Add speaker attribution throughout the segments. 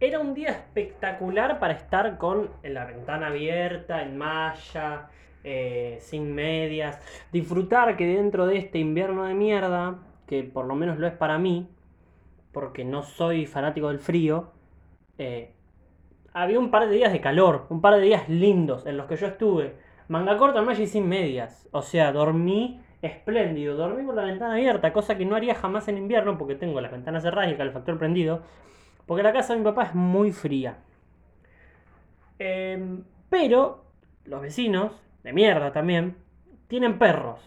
Speaker 1: Era un día espectacular para estar con la ventana abierta, en malla, eh, sin medias. Disfrutar que dentro de este invierno de mierda, que por lo menos lo es para mí, porque no soy fanático del frío, eh, había un par de días de calor, un par de días lindos en los que yo estuve. Manga corta, malla y sin medias. O sea, dormí espléndido. Dormí con la ventana abierta, cosa que no haría jamás en invierno porque tengo las ventanas cerradas y el calefactor prendido. Porque la casa de mi papá es muy fría. Em, pero los vecinos, de mierda también, tienen perros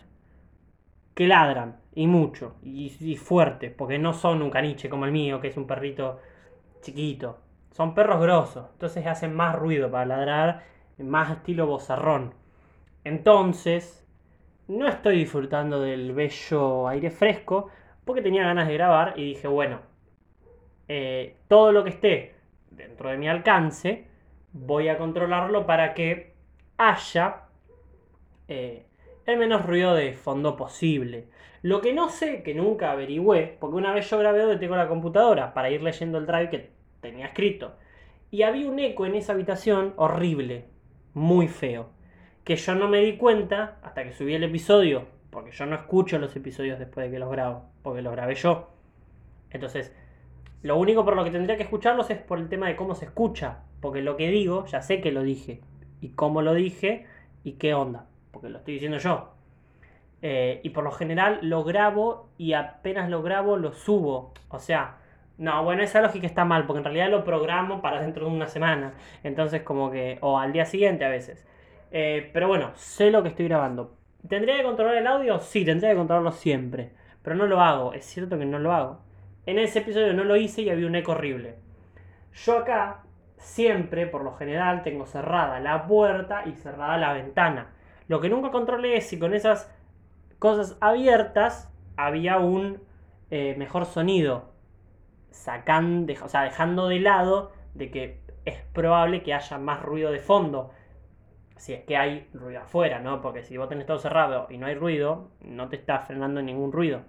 Speaker 1: que ladran y mucho y, y fuerte, porque no son un caniche como el mío, que es un perrito chiquito. Son perros grosos, entonces hacen más ruido para ladrar, más estilo bozarrón. Entonces, no estoy disfrutando del bello aire fresco porque tenía ganas de grabar y dije, bueno, eh, todo lo que esté dentro de mi alcance, voy a controlarlo para que haya eh, el menos ruido de fondo posible. Lo que no sé, que nunca averigüé, porque una vez yo grabé donde tengo la computadora para ir leyendo el drive que tenía escrito. Y había un eco en esa habitación horrible, muy feo, que yo no me di cuenta hasta que subí el episodio, porque yo no escucho los episodios después de que los grabo, porque los grabé yo. Entonces, lo único por lo que tendría que escucharlos es por el tema de cómo se escucha, porque lo que digo, ya sé que lo dije, y cómo lo dije, y qué onda, porque lo estoy diciendo yo. Eh, y por lo general lo grabo y apenas lo grabo lo subo. O sea, no, bueno, esa lógica está mal, porque en realidad lo programo para dentro de una semana. Entonces, como que, o al día siguiente a veces. Eh, pero bueno, sé lo que estoy grabando. ¿Tendría que controlar el audio? Sí, tendría que controlarlo siempre. Pero no lo hago, es cierto que no lo hago. En ese episodio no lo hice y había un eco horrible. Yo acá siempre, por lo general, tengo cerrada la puerta y cerrada la ventana. Lo que nunca controlé es si con esas cosas abiertas había un eh, mejor sonido sacando, o sea, dejando de lado de que es probable que haya más ruido de fondo. Si es que hay ruido afuera, ¿no? Porque si vos tenés todo cerrado y no hay ruido, no te está frenando ningún ruido.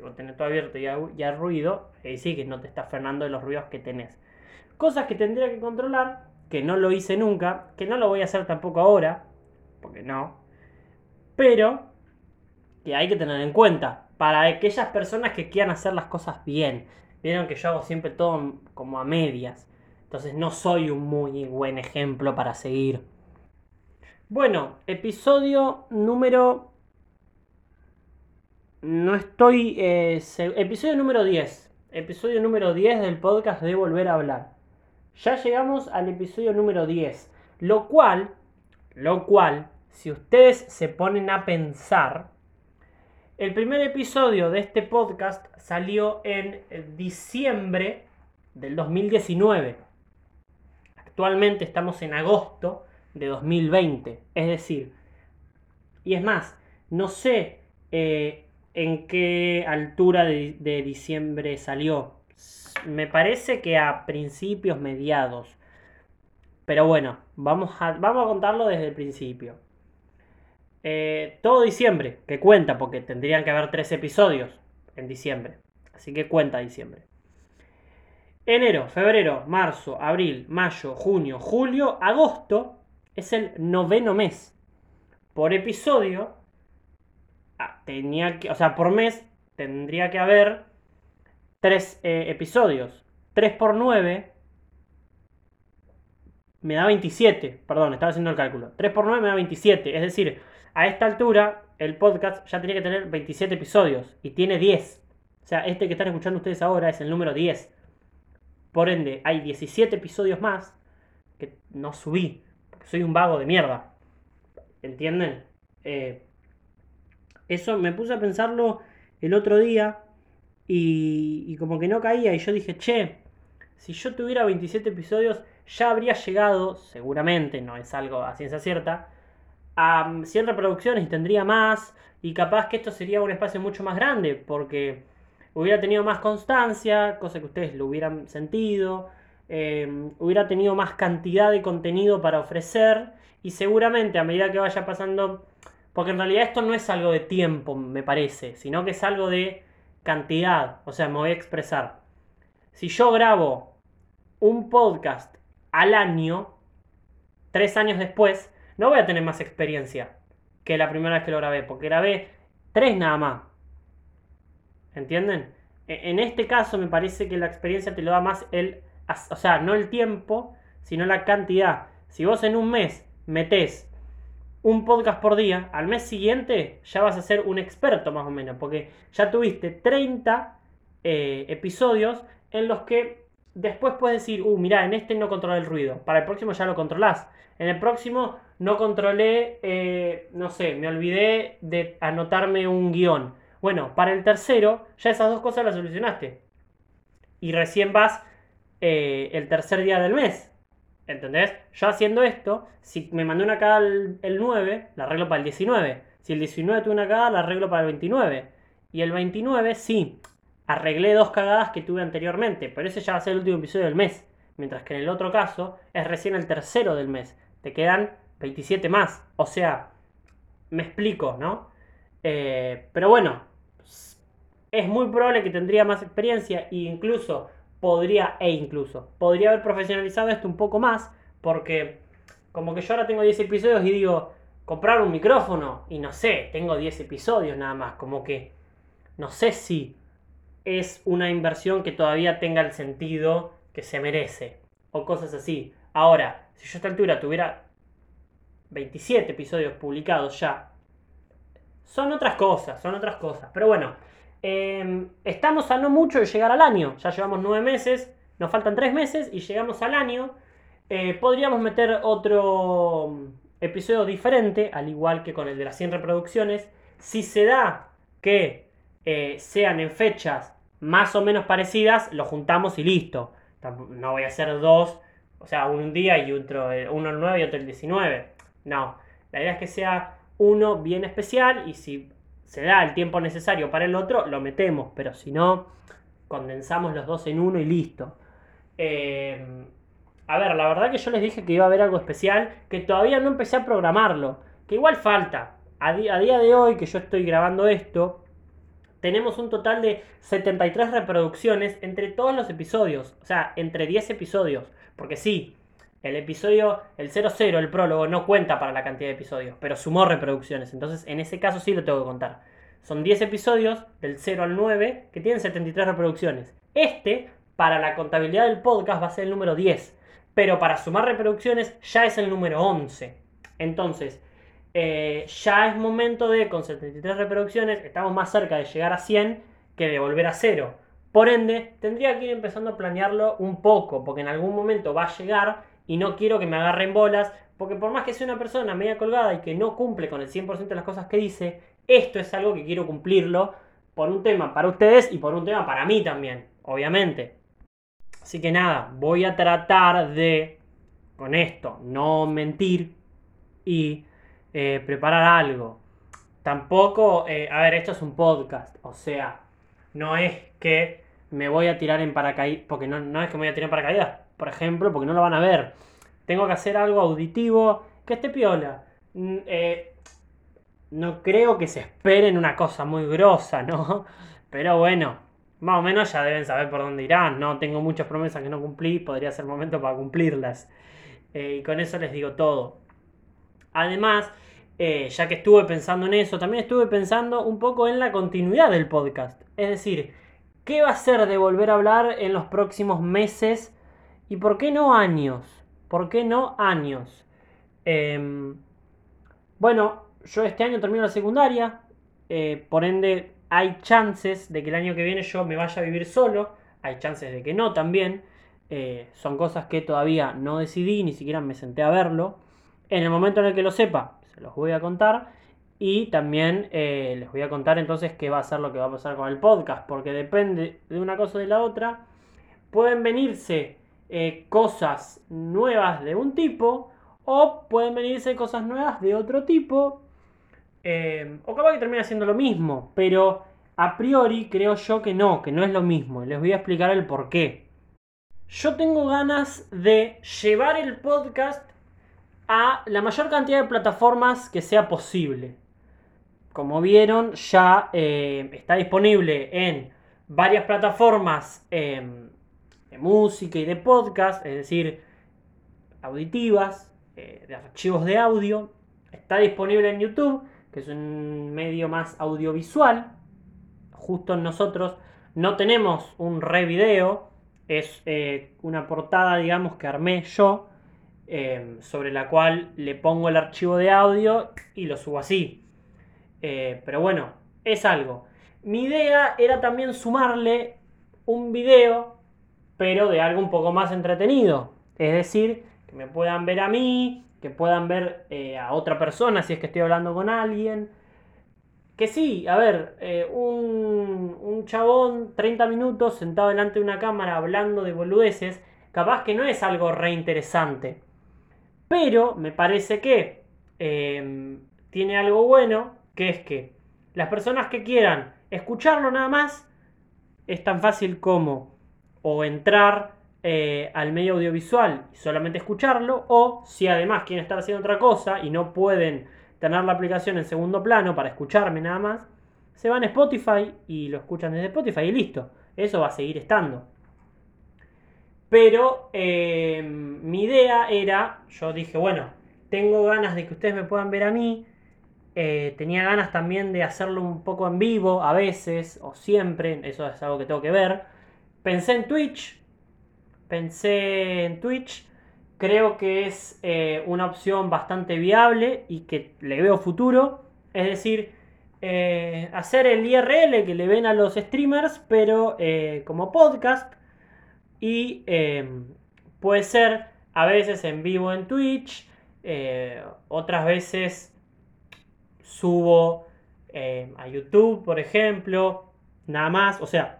Speaker 1: Vos tenés todo abierto y hay, ruido, ahí sí que no te está frenando de los ruidos que tenés. Cosas que tendría que controlar, que no lo hice nunca, que no lo voy a hacer tampoco ahora, porque no. Pero que hay que tener en cuenta para aquellas personas que quieran hacer las cosas bien. Vieron que yo hago siempre todo como a medias. Entonces no soy un muy buen ejemplo para seguir. Bueno, episodio número... No estoy... Eh, episodio número 10. Episodio número 10 del podcast de Volver a Hablar. Ya llegamos al episodio número 10. Lo cual, lo cual, si ustedes se ponen a pensar, el primer episodio de este podcast salió en diciembre del 2019. Actualmente estamos en agosto de 2020. Es decir, y es más, no sé eh, en qué altura de, diciembre salió. Me parece que a principios, mediados. Pero bueno, vamos a, vamos a contarlo desde el principio. Eh, todo diciembre, que cuenta, porque tendrían que haber tres episodios en diciembre. Así que cuenta diciembre. Enero, febrero, marzo, abril, mayo, junio, julio, agosto es el noveno mes. Por episodio, tenía que, o sea, por mes tendría que haber tres eh, episodios. 3 por 9 me da 27. Perdón, estaba haciendo el cálculo. 3 por 9 me da 27. Es decir, a esta altura, el podcast ya tenía que tener 27 episodios y tiene 10. O sea, este que están escuchando ustedes ahora es el número 10. Por ende, hay 17 episodios más que no subí, porque soy un vago de mierda. ¿Entienden? Eh, eso me puse a pensarlo el otro día y, como que no caía y yo dije, che, si yo tuviera 27 episodios ya habría llegado, seguramente, no es algo a ciencia cierta, a 100 reproducciones y tendría más. Y capaz que esto sería un espacio mucho más grande porque hubiera tenido más constancia, cosa que ustedes lo hubieran sentido. Em, hubiera tenido más cantidad de contenido para ofrecer. Y seguramente a medida que vaya pasando. Porque en realidad esto no es algo de tiempo, me parece, sino que es algo de cantidad. O sea, me voy a expresar. Si yo grabo un podcast al año, tres años después, no voy a tener más experiencia que la primera vez que lo grabé, porque grabé tres nada más. ¿Entienden? E, en este caso me parece que la experiencia te lo da más el, o sea, no el tiempo, sino la cantidad. Si vos en un mes metés un podcast por día, al mes siguiente ya vas a ser un experto más o menos, porque ya tuviste 30 eh, episodios en los que después puedes decir, uh, mira, en este no controlé el ruido, para el próximo ya lo controlás. En el próximo no controlé, eh, no sé, me olvidé de anotarme un guion. Bueno, para el tercero ya esas dos cosas las solucionaste. Y recién vas eh, el tercer día del mes. ¿Entendés? Yo haciendo esto, si me mandé una cagada el, 9, la arreglo para el 19. Si el 19 tuve una cagada, la arreglo para el 29. Y el 29, sí, arreglé dos cagadas que tuve anteriormente, pero ese ya va a ser el último episodio del mes. Mientras que en el otro caso es recién el tercero del mes. Te quedan 27 más. O sea, me explico, ¿no? Eh, pero bueno, es muy probable que tendría más experiencia e incluso podría, e incluso, podría haber profesionalizado esto un poco más porque como que yo ahora tengo 10 episodios y digo, comprar un micrófono y no sé, tengo 10 episodios nada más, como que no sé si es una inversión que todavía tenga el sentido que se merece o cosas así. Ahora, si yo a esta altura tuviera 27 episodios publicados ya, son otras cosas, son otras cosas. Pero bueno, em, estamos a no mucho de llegar al año. Ya llevamos 9 meses, nos faltan 3 meses y llegamos al año. Eh, podríamos meter otro episodio diferente, al igual que con el de las 100 reproducciones. Si se da que eh, sean en fechas más o menos parecidas, lo juntamos y listo. No voy a hacer dos, o sea, un día y otro, eh, uno el 9 y otro el 19. No, la idea es que sea uno bien especial y si se da el tiempo necesario para el otro, lo metemos, pero si no, condensamos los dos en uno y listo. Eh, a ver, la verdad que yo les dije que iba a haber algo especial, que todavía no empecé a programarlo, que igual falta. A, a día de hoy que yo estoy grabando esto, tenemos un total de 73 reproducciones entre todos los episodios, o sea, entre 10 episodios, porque sí, el episodio, el 00, el prólogo, no cuenta para la cantidad de episodios, pero sumó reproducciones. Entonces, en ese caso sí lo tengo que contar. Son 10 episodios, del 0 al 9, que tienen 73 reproducciones. Este, para la contabilidad del podcast, va a ser el número 10. Pero para sumar reproducciones, ya es el número 11. Entonces, eh, ya es momento de, con 73 reproducciones, estamos más cerca de llegar a 100 que de volver a 0. Por ende, tendría que ir empezando a planearlo un poco, porque en algún momento va a llegar y no quiero que me agarren bolas, porque por más que sea una persona media colgada y que no cumple con el 100% de las cosas que dice, esto es algo que quiero cumplirlo por un tema para ustedes y por un tema para mí también, obviamente. Así que nada, voy a tratar de, con esto, no mentir y eh, preparar algo. Tampoco, eh, a ver, esto es un podcast, o sea, no es que me voy a tirar en paracaídas, porque no, no es que me voy a tirar en paracaídas, por ejemplo, porque no lo van a ver. Tengo que hacer algo auditivo que esté piola. Mm, eh, no creo que se esperen una cosa muy grosa, ¿no? Pero bueno, más o menos ya deben saber por dónde irán, ¿no? Tengo muchas promesas que no cumplí, podría ser momento para cumplirlas. Eh, y con eso les digo todo. Además, eh, ya que estuve pensando en eso, también estuve pensando un poco en la continuidad del podcast. Es decir, ¿qué va a ser de volver a hablar en los próximos meses ¿Y por qué no años? ¿Por qué no años? Em, bueno, yo este año termino la secundaria, eh, por ende hay chances de que el año que viene yo me vaya a vivir solo, hay chances de que no también, eh, son cosas que todavía no decidí, ni siquiera me senté a verlo. En el momento en el que lo sepa, se los voy a contar. Y también eh, les voy a contar entonces qué va a ser lo que va a pasar con el podcast, porque depende de una cosa o de la otra. Pueden venirse eh, cosas nuevas de un tipo o pueden venirse cosas nuevas de otro tipo. Eh, o capaz que termina siendo lo mismo, pero a priori creo yo que no, que no es lo mismo. les voy a explicar el por qué. Yo tengo ganas de llevar el podcast a la mayor cantidad de plataformas que sea posible. Como vieron, ya eh, está disponible en varias plataformas de música y de podcast, es decir, auditivas, eh, de archivos de audio. Está disponible en YouTube, que es un medio más audiovisual. Justo nosotros no tenemos un re video, es eh, una portada, digamos, que armé yo, eh, sobre la cual le pongo el archivo de audio y lo subo así. pero bueno, es algo. Mi idea era también sumarle un video, pero de algo un poco más entretenido. Es decir, que me puedan ver a mí, que puedan ver eh, a otra persona si es que estoy hablando con alguien. Que sí, a ver, eh, un, un, chabón 30 minutos sentado delante de una cámara hablando de boludeces, capaz que no es algo re interesante. Pero me parece que eh, tiene algo bueno, que es que las personas que quieran escucharlo nada más, es tan fácil como o entrar eh, al medio audiovisual y solamente escucharlo, o si además quieren estar haciendo otra cosa y no pueden tener la aplicación en segundo plano para escucharme nada más, se van a Spotify y lo escuchan desde Spotify y listo. Eso va a seguir estando. Pero eh, mi idea era, yo dije, bueno, tengo ganas de que ustedes me puedan ver a mí. Eh, tenía ganas también de hacerlo un poco en vivo, a veces, o siempre, eso es algo que tengo que ver. Pensé en Twitch, pensé en Twitch. Creo que es eh, una opción bastante viable y que le veo futuro. Es decir, eh, hacer el IRL que le ven a los streamers, pero eh, como podcast. Y puede ser a veces en vivo en Twitch, otras veces subo a YouTube, por ejemplo, nada más, o sea,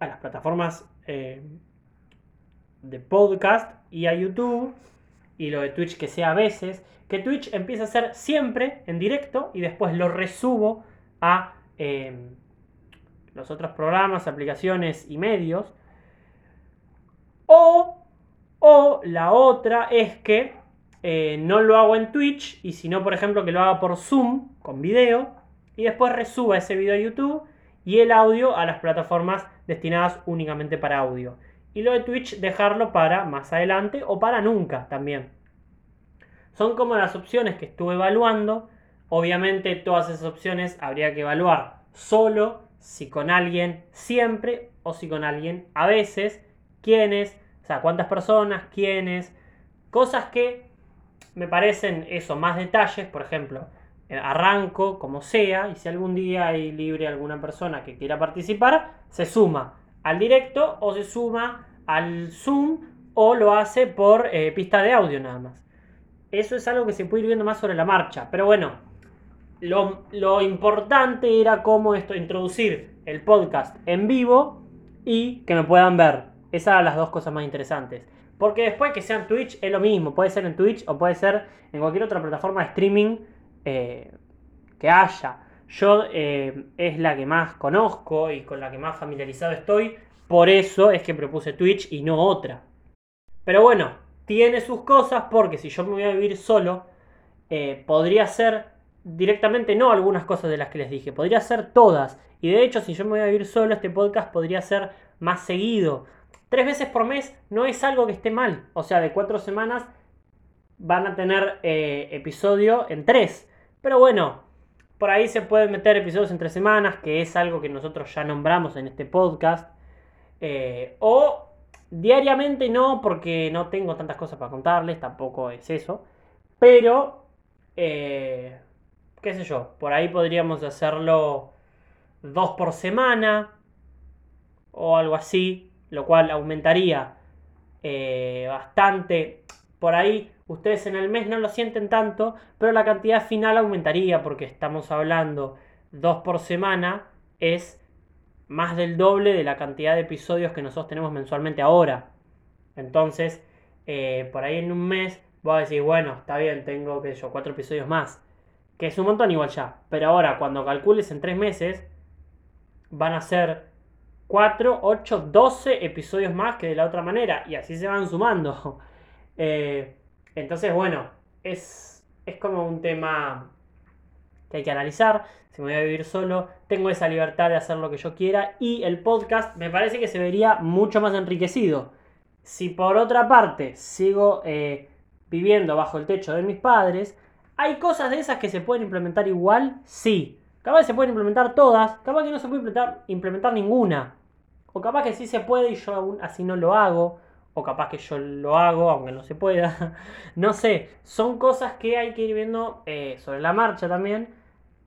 Speaker 1: a las plataformas de podcast y a YouTube y lo de Twitch que sea a veces, que Twitch empieza a ser siempre en directo y después lo resubo a em, los otros programas, aplicaciones y medios. O, o la otra es que eh, no lo hago en Twitch y si no, por ejemplo, que lo haga por Zoom con video y después resuba ese video a YouTube y el audio a las plataformas destinadas únicamente para audio. Y lo de Twitch dejarlo para más adelante o para nunca también. Son como las opciones que estuve evaluando. Obviamente todas esas opciones habría que evaluar solo, si con alguien siempre o si con alguien a veces, quiénes, o sea, cuántas personas, quiénes, cosas que me parecen eso, más detalles, por ejemplo, arranco como sea y si algún día hay libre alguna persona que quiera participar, se suma al directo o se suma al Zoom o lo hace por eh, pista de audio nada más. Eso es algo que se puede ir viendo más sobre la marcha. Pero bueno, lo, importante era cómo esto, introducir el podcast en vivo y que me puedan ver. Esas las dos cosas más interesantes. Porque después que sea en Twitch es lo mismo. Puede ser en Twitch o puede ser en cualquier otra plataforma de streaming eh, que haya. Yo eh, es la que más conozco y con la que más familiarizado estoy. Por eso es que propuse Twitch y no otra. Pero bueno, tiene sus cosas porque si yo me voy a vivir solo, eh, podría ser directamente no algunas cosas de las que les dije, podría ser todas. Y de hecho, si yo me voy a vivir solo, este podcast podría ser más seguido. Tres veces por mes no es algo que esté mal. O sea, de cuatro semanas van a tener episodio en tres. Pero bueno, por ahí se pueden meter episodios en tres semanas, que es algo que nosotros ya nombramos en este podcast. Eh, o diariamente no, porque no tengo tantas cosas para contarles, tampoco es eso. Pero, eh, qué sé yo, por ahí podríamos hacerlo dos por semana o algo así, lo cual aumentaría eh, bastante. Por ahí ustedes en el mes no lo sienten tanto, pero la cantidad final aumentaría porque estamos hablando dos por semana es más del doble de la cantidad de episodios que nosotros tenemos mensualmente ahora. Entonces, eh, por ahí en un mes voy a bueno, está bien, tengo, que yo, cuatro episodios más. Que es un montón igual ya. Pero ahora, cuando calcules en tres meses, van a ser 4, 8, 12 episodios más que de la otra manera. Y así se van sumando. Eh, entonces, bueno, es, es como un tema que hay que analizar. Si me voy a vivir solo, tengo esa libertad de hacer lo que yo quiera y el podcast me parece que se vería mucho más enriquecido. Si por otra parte sigo eh, viviendo bajo el techo de mis padres, ¿hay cosas de esas que se pueden implementar igual? Sí. Capaz que se pueden implementar todas, capaz que no se puede implementar, implementar ninguna. O capaz que sí se puede y yo aún así no lo hago. O capaz que yo lo hago aunque no se pueda. no sé, son cosas que hay que ir viendo eh, sobre la marcha también.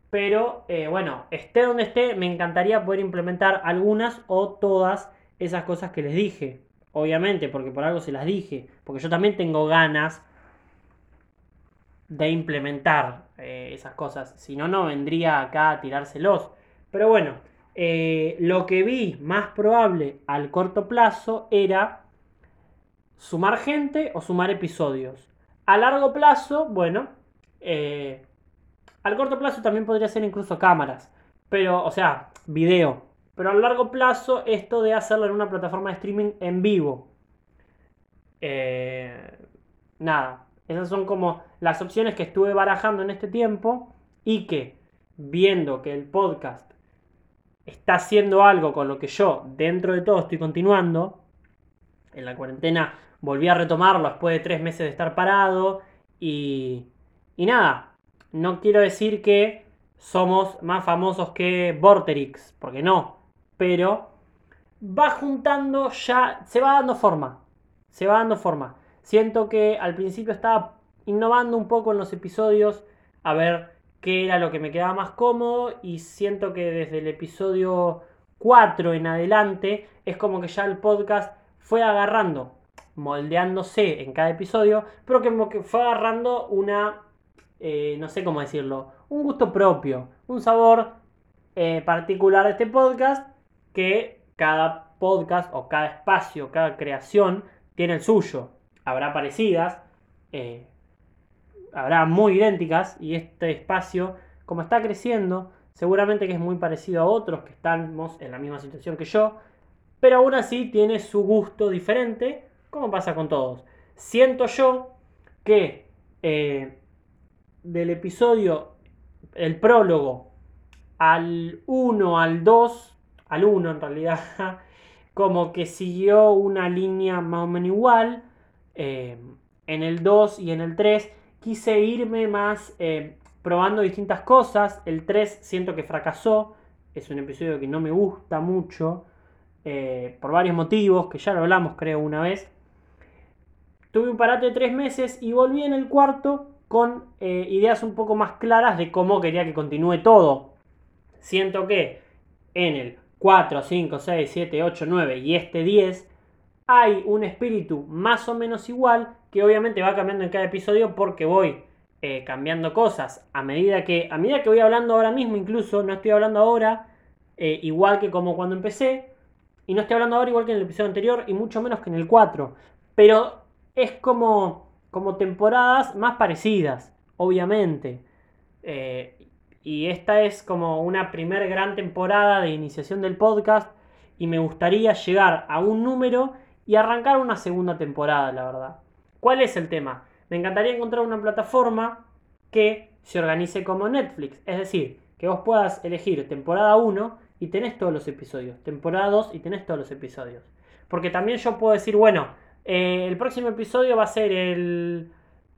Speaker 1: Pero eh, bueno, esté donde esté, me encantaría poder implementar algunas o todas esas cosas que les dije. Obviamente, porque por algo se las dije. Porque yo también tengo ganas de implementar eh, esas cosas. Si no, no vendría acá a tirárselos. Pero bueno, lo que vi más probable al corto plazo era sumar gente o sumar episodios. A largo plazo, bueno, eh, al corto plazo también podría ser incluso cámaras. Pero, o sea, video. Pero a largo plazo, esto de hacerlo en una plataforma de streaming en vivo. nada, esas son como las opciones que estuve barajando en este tiempo y que viendo que el podcast está haciendo algo con lo que yo dentro de todo estoy continuando, en la cuarentena volví a retomarlo después de tres meses de estar parado y, y nada, no quiero decir que somos más famosos que Vorterix, porque no, pero va juntando ya, se va dando forma, se va dando forma. Siento que al principio estaba innovando un poco en los episodios a ver qué era lo que me quedaba más cómodo y siento que desde el episodio 4 en adelante es como que ya el podcast fue agarrando, moldeándose en cada episodio, pero que fue agarrando una, eh, no sé cómo decirlo, un gusto propio, un sabor eh, particular de este podcast que cada podcast o cada espacio, cada creación tiene el suyo. Habrá parecidas, eh, habrá muy idénticas y este espacio, como está creciendo, seguramente que es muy parecido a otros que estamos en la misma situación que yo, pero aún así tiene su gusto diferente, como pasa con todos. Siento yo que eh, del episodio, el prólogo, al 1, al 2, al 1 en realidad, como que siguió una línea más o menos igual, eh, en el 2 y en el 3 quise irme más eh, probando distintas cosas. El 3 siento que fracasó. Es un episodio que no me gusta mucho. Eh, por varios motivos, que ya lo hablamos creo una vez. Tuve un parate de 3 meses y volví en el cuarto con ideas un poco más claras de cómo quería que continúe todo. Siento que en el 4, 5, 6, 7, 8, 9 y este 10 hay un espíritu más o menos igual que obviamente va cambiando en cada episodio porque voy eh, cambiando cosas a medida que a medida que voy hablando ahora mismo incluso no estoy hablando ahora eh, igual que como cuando empecé y no estoy hablando ahora igual que en el episodio anterior y mucho menos que en el 4 pero es como como temporadas más parecidas obviamente eh, y esta es como una primer gran temporada de iniciación del podcast y me gustaría llegar a un número y arrancar una segunda temporada, la verdad. ¿Cuál es el tema? Me encantaría encontrar una plataforma que se organice como Netflix, es decir, que vos puedas elegir temporada 1 y tenés todos los episodios, temporada 2 y tenés todos los episodios. Porque también yo puedo decir, bueno, eh, el próximo episodio va a ser el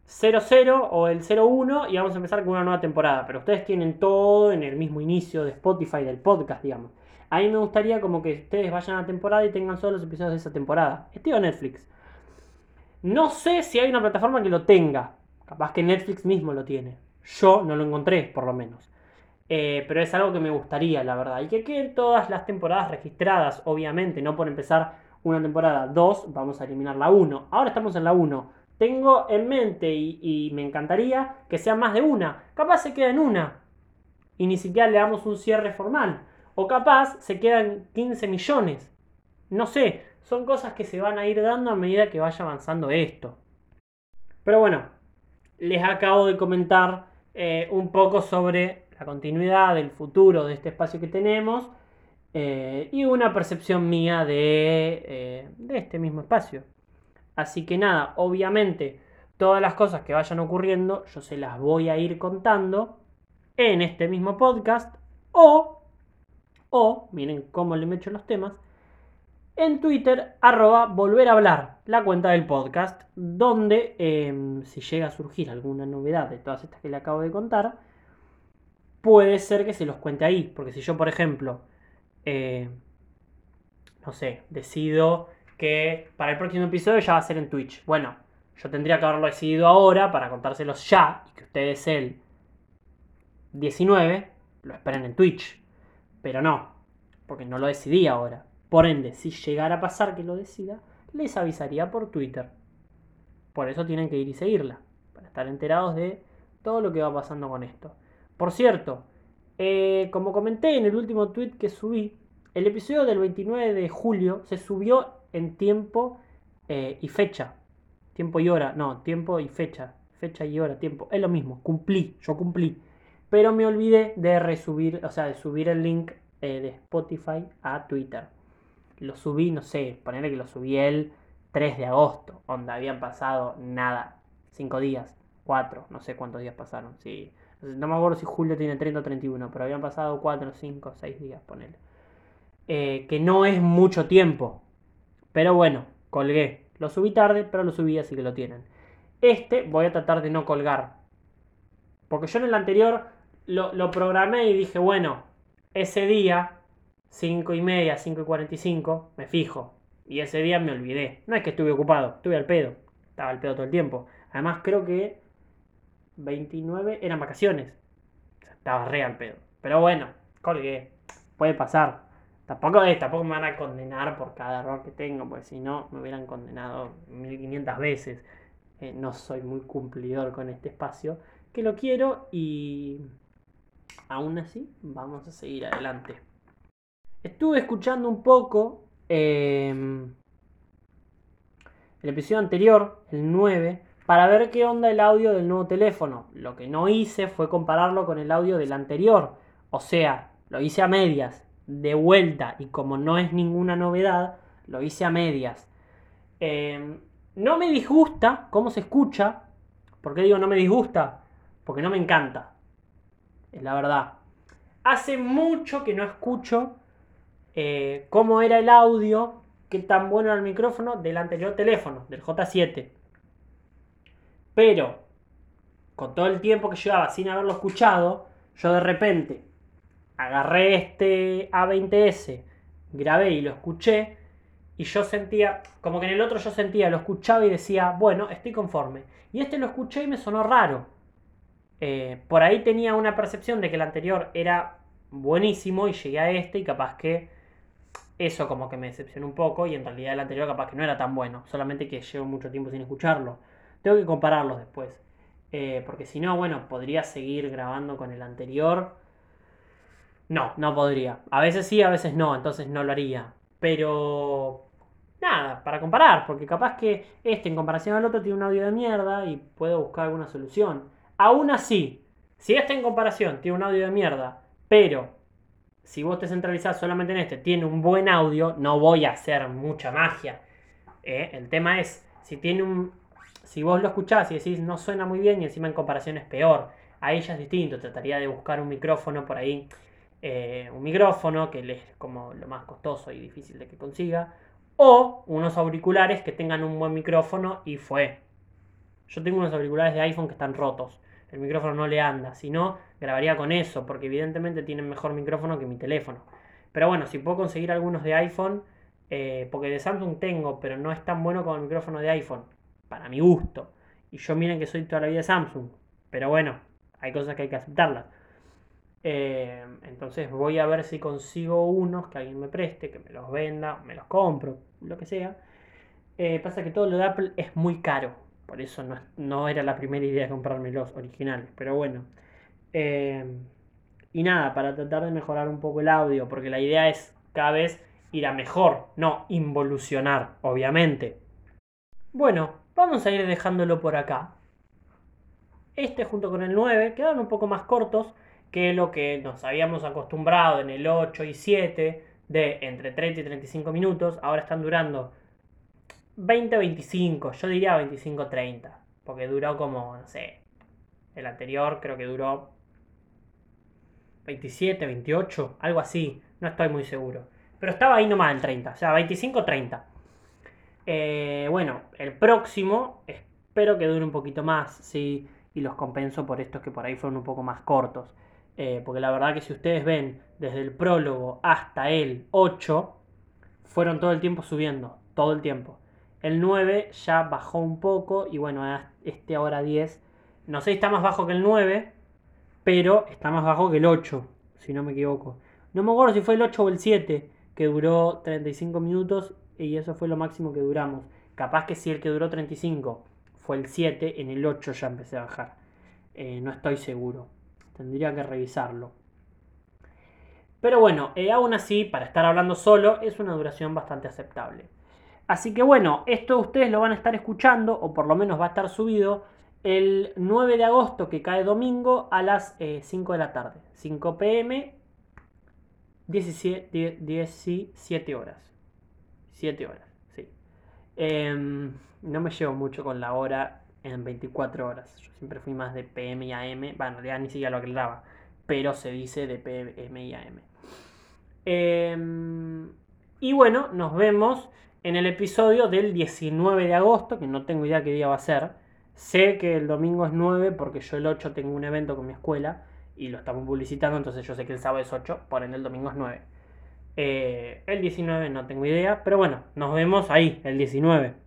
Speaker 1: 00 o el 01 y vamos a empezar con una nueva temporada, pero ustedes tienen todo en el mismo inicio de Spotify del podcast, digamos. A mí me gustaría como que ustedes vayan a la temporada y tengan solo los episodios de esa temporada. Estilo Netflix. No sé si hay una plataforma que lo tenga. Capaz que Netflix mismo lo tiene. Yo no lo encontré, por lo menos. Eh, pero es algo que me gustaría, la verdad. Y que queden todas las temporadas registradas, obviamente. No por empezar una temporada 2, vamos a eliminar la 1. Ahora estamos en la 1. Tengo en mente y, me encantaría que sea más de una. Capaz se queda en una. Y ni siquiera le damos un cierre formal. O capaz se quedan 15 millones. No sé, son cosas que se van a ir dando a medida que vaya avanzando esto. Pero bueno, les acabo de comentar eh, un poco sobre la continuidad del futuro de este espacio que tenemos eh, y una percepción mía de, eh, de este mismo espacio. Así que nada, obviamente todas las cosas que vayan ocurriendo yo se las voy a ir contando en este mismo podcast o, o, miren cómo le meto los temas, en Twitter, arroba volver a hablar, la cuenta del podcast, donde em, si llega a surgir alguna novedad de todas estas que le acabo de contar, puede ser que se los cuente ahí. Porque si yo, por ejemplo, eh, no sé, decido que para el próximo episodio ya va a ser en Twitch. Bueno, yo tendría que haberlo decidido ahora para contárselos ya y que ustedes el 19 lo esperen en Twitch. Pero no, porque no lo decidí ahora. Por ende, si llegara a pasar que lo decida, les avisaría por Twitter. Por eso tienen que ir y seguirla, para estar enterados de todo lo que va pasando con esto. Por cierto, eh, como comenté en el último tweet que subí, el episodio del 29 de julio se subió en tiempo eh, y fecha. Tiempo y hora, no, tiempo y fecha. Fecha y hora, tiempo. Es lo mismo, cumplí, yo cumplí. Pero me olvidé de resubir, o sea, de subir el link eh, de Spotify a Twitter. Lo subí, no sé, ponerle que lo subí el 3 de agosto, donde habían pasado nada, 5 días, 4, no sé cuántos días pasaron, sí. No me acuerdo si julio tiene 30 o 31, pero habían pasado 4, 5, 6 días, ponele. Eh, que no es mucho tiempo. Pero bueno, colgué. Lo subí tarde, pero lo subí así que lo tienen. Este voy a tratar de no colgar. Porque yo en el anterior lo, lo programé y dije, bueno, ese día, 5 y media, 5 y 45, me fijo. Y ese día me olvidé. No es que estuve ocupado, estuve al pedo. Estaba al pedo todo el tiempo. Además creo que 29 eran vacaciones. estaba re al pedo. Pero bueno, colgué. Puede pasar. Tampoco, es, tampoco me van a condenar por cada error que tengo, porque si no me hubieran condenado 1500 veces. Eh, no soy muy cumplidor con este espacio, que lo quiero y aún así vamos a seguir adelante. Estuve escuchando un poco em, el episodio anterior, el 9, para ver qué onda el audio del nuevo teléfono. Lo que no hice fue compararlo con el audio del anterior. O sea, lo hice a medias, de vuelta, y como no es ninguna novedad, lo hice a medias. Em, no me disgusta cómo se escucha. ¿Por qué digo no me disgusta? Porque no me encanta. Es la verdad. Hace mucho que no escucho eh, cómo era el audio, qué tan bueno era el micrófono del anterior teléfono, del J7. Pero, con todo el tiempo que llevaba sin haberlo escuchado, yo de repente agarré este A20S, grabé y lo escuché, y yo sentía, como que en el otro yo sentía, lo escuchaba y decía, bueno, estoy conforme. Y este lo escuché y me sonó raro. Eh, por ahí tenía una percepción de que el anterior era buenísimo y llegué a este y capaz que eso como que me decepcionó un poco y en realidad el anterior capaz que no era tan bueno, solamente que llevo mucho tiempo sin escucharlo. Tengo que compararlos después. Eh, porque si no, bueno, podría seguir grabando con el anterior. No, no podría. A veces sí, a veces no, entonces no lo haría. Pero nada, para comparar, porque capaz que este en comparación al otro tiene un audio de mierda y puedo buscar alguna solución. Aún así, si este en comparación tiene un audio de mierda, pero si vos te centralizás solamente en este, tiene un buen audio, no voy a hacer mucha magia. ¿eh? El tema es, si tiene un, si vos lo escuchás y decís no suena muy bien y encima en comparación es peor, ahí ya es distinto. Trataría de buscar un micrófono por ahí, eh, un micrófono que es como lo más costoso y difícil de que consiga, o unos auriculares que tengan un buen micrófono y fue. Yo tengo unos auriculares de iPhone que están rotos. El micrófono no le anda. Si no, grabaría con eso, porque evidentemente tienen mejor micrófono que mi teléfono. Pero bueno, si puedo conseguir algunos de iPhone, eh, porque de Samsung tengo, pero no es tan bueno como el micrófono de iPhone para mi gusto. Y yo miren que soy toda la vida Samsung. Pero bueno, hay cosas que hay que aceptarlas. Eh, entonces voy a ver si consigo unos que alguien me preste, que me los venda, me los compro, lo que sea. Eh, pasa que todo lo de Apple es muy caro. Por eso no, era la primera idea comprarme los originales. Pero bueno. Eh, y nada, para tratar de mejorar un poco el audio. Porque la idea es cada vez ir a mejor. No involucionar, obviamente. Bueno, Vamos a ir dejándolo por acá. Este junto con el 9 quedan un poco más cortos que lo que nos habíamos acostumbrado en el 8 y 7 de entre 30 y 35 minutos. Ahora están durando 20-25, yo diría 25-30, porque duró como, no sé, el anterior creo que duró 27, 28, algo así. No estoy muy seguro. Pero estaba ahí nomás el 30, o sea, 25, 30. Eh, bueno, el próximo espero que dure un poquito más, sí, y los compenso por estos que por ahí fueron un poco más cortos. Eh, porque la verdad que si ustedes ven desde el prólogo hasta el 8, fueron todo el tiempo subiendo, todo el tiempo. El 9 ya bajó un poco y bueno, este ahora 10, no sé si está más bajo que el 9, pero está más bajo que el 8, si no me equivoco. No me acuerdo si fue el 8 o el 7, que duró 35 minutos y eso fue lo máximo que duramos. Capaz que si el que duró 35 fue el 7, en el 8 ya empecé a bajar. Eh, no estoy seguro. Tendría que revisarlo. Pero bueno, eh, aún así, para estar hablando solo, es una duración bastante aceptable. Así que bueno, esto ustedes lo van a estar escuchando, o por lo menos va a estar subido, el 9 de agosto, que cae domingo, a las 5 eh, de la tarde. 5 pm, 17, 17 horas. 7 horas, sí. Em, no me llevo mucho con la hora en 24 horas. Yo siempre fui más de PM y AM. Bueno, en realidad ni siquiera lo aclaraba. Pero se dice de PM y AM. Em, y bueno, nos vemos en el episodio del 19 de agosto, que no tengo idea qué día va a ser. Sé que el domingo es 9 porque yo el 8 tengo un evento con mi escuela y lo estamos publicitando, entonces yo sé que el sábado es 8, por ende el domingo es 9. Eh, el 19 no tengo idea, pero bueno, nos vemos ahí, el 19.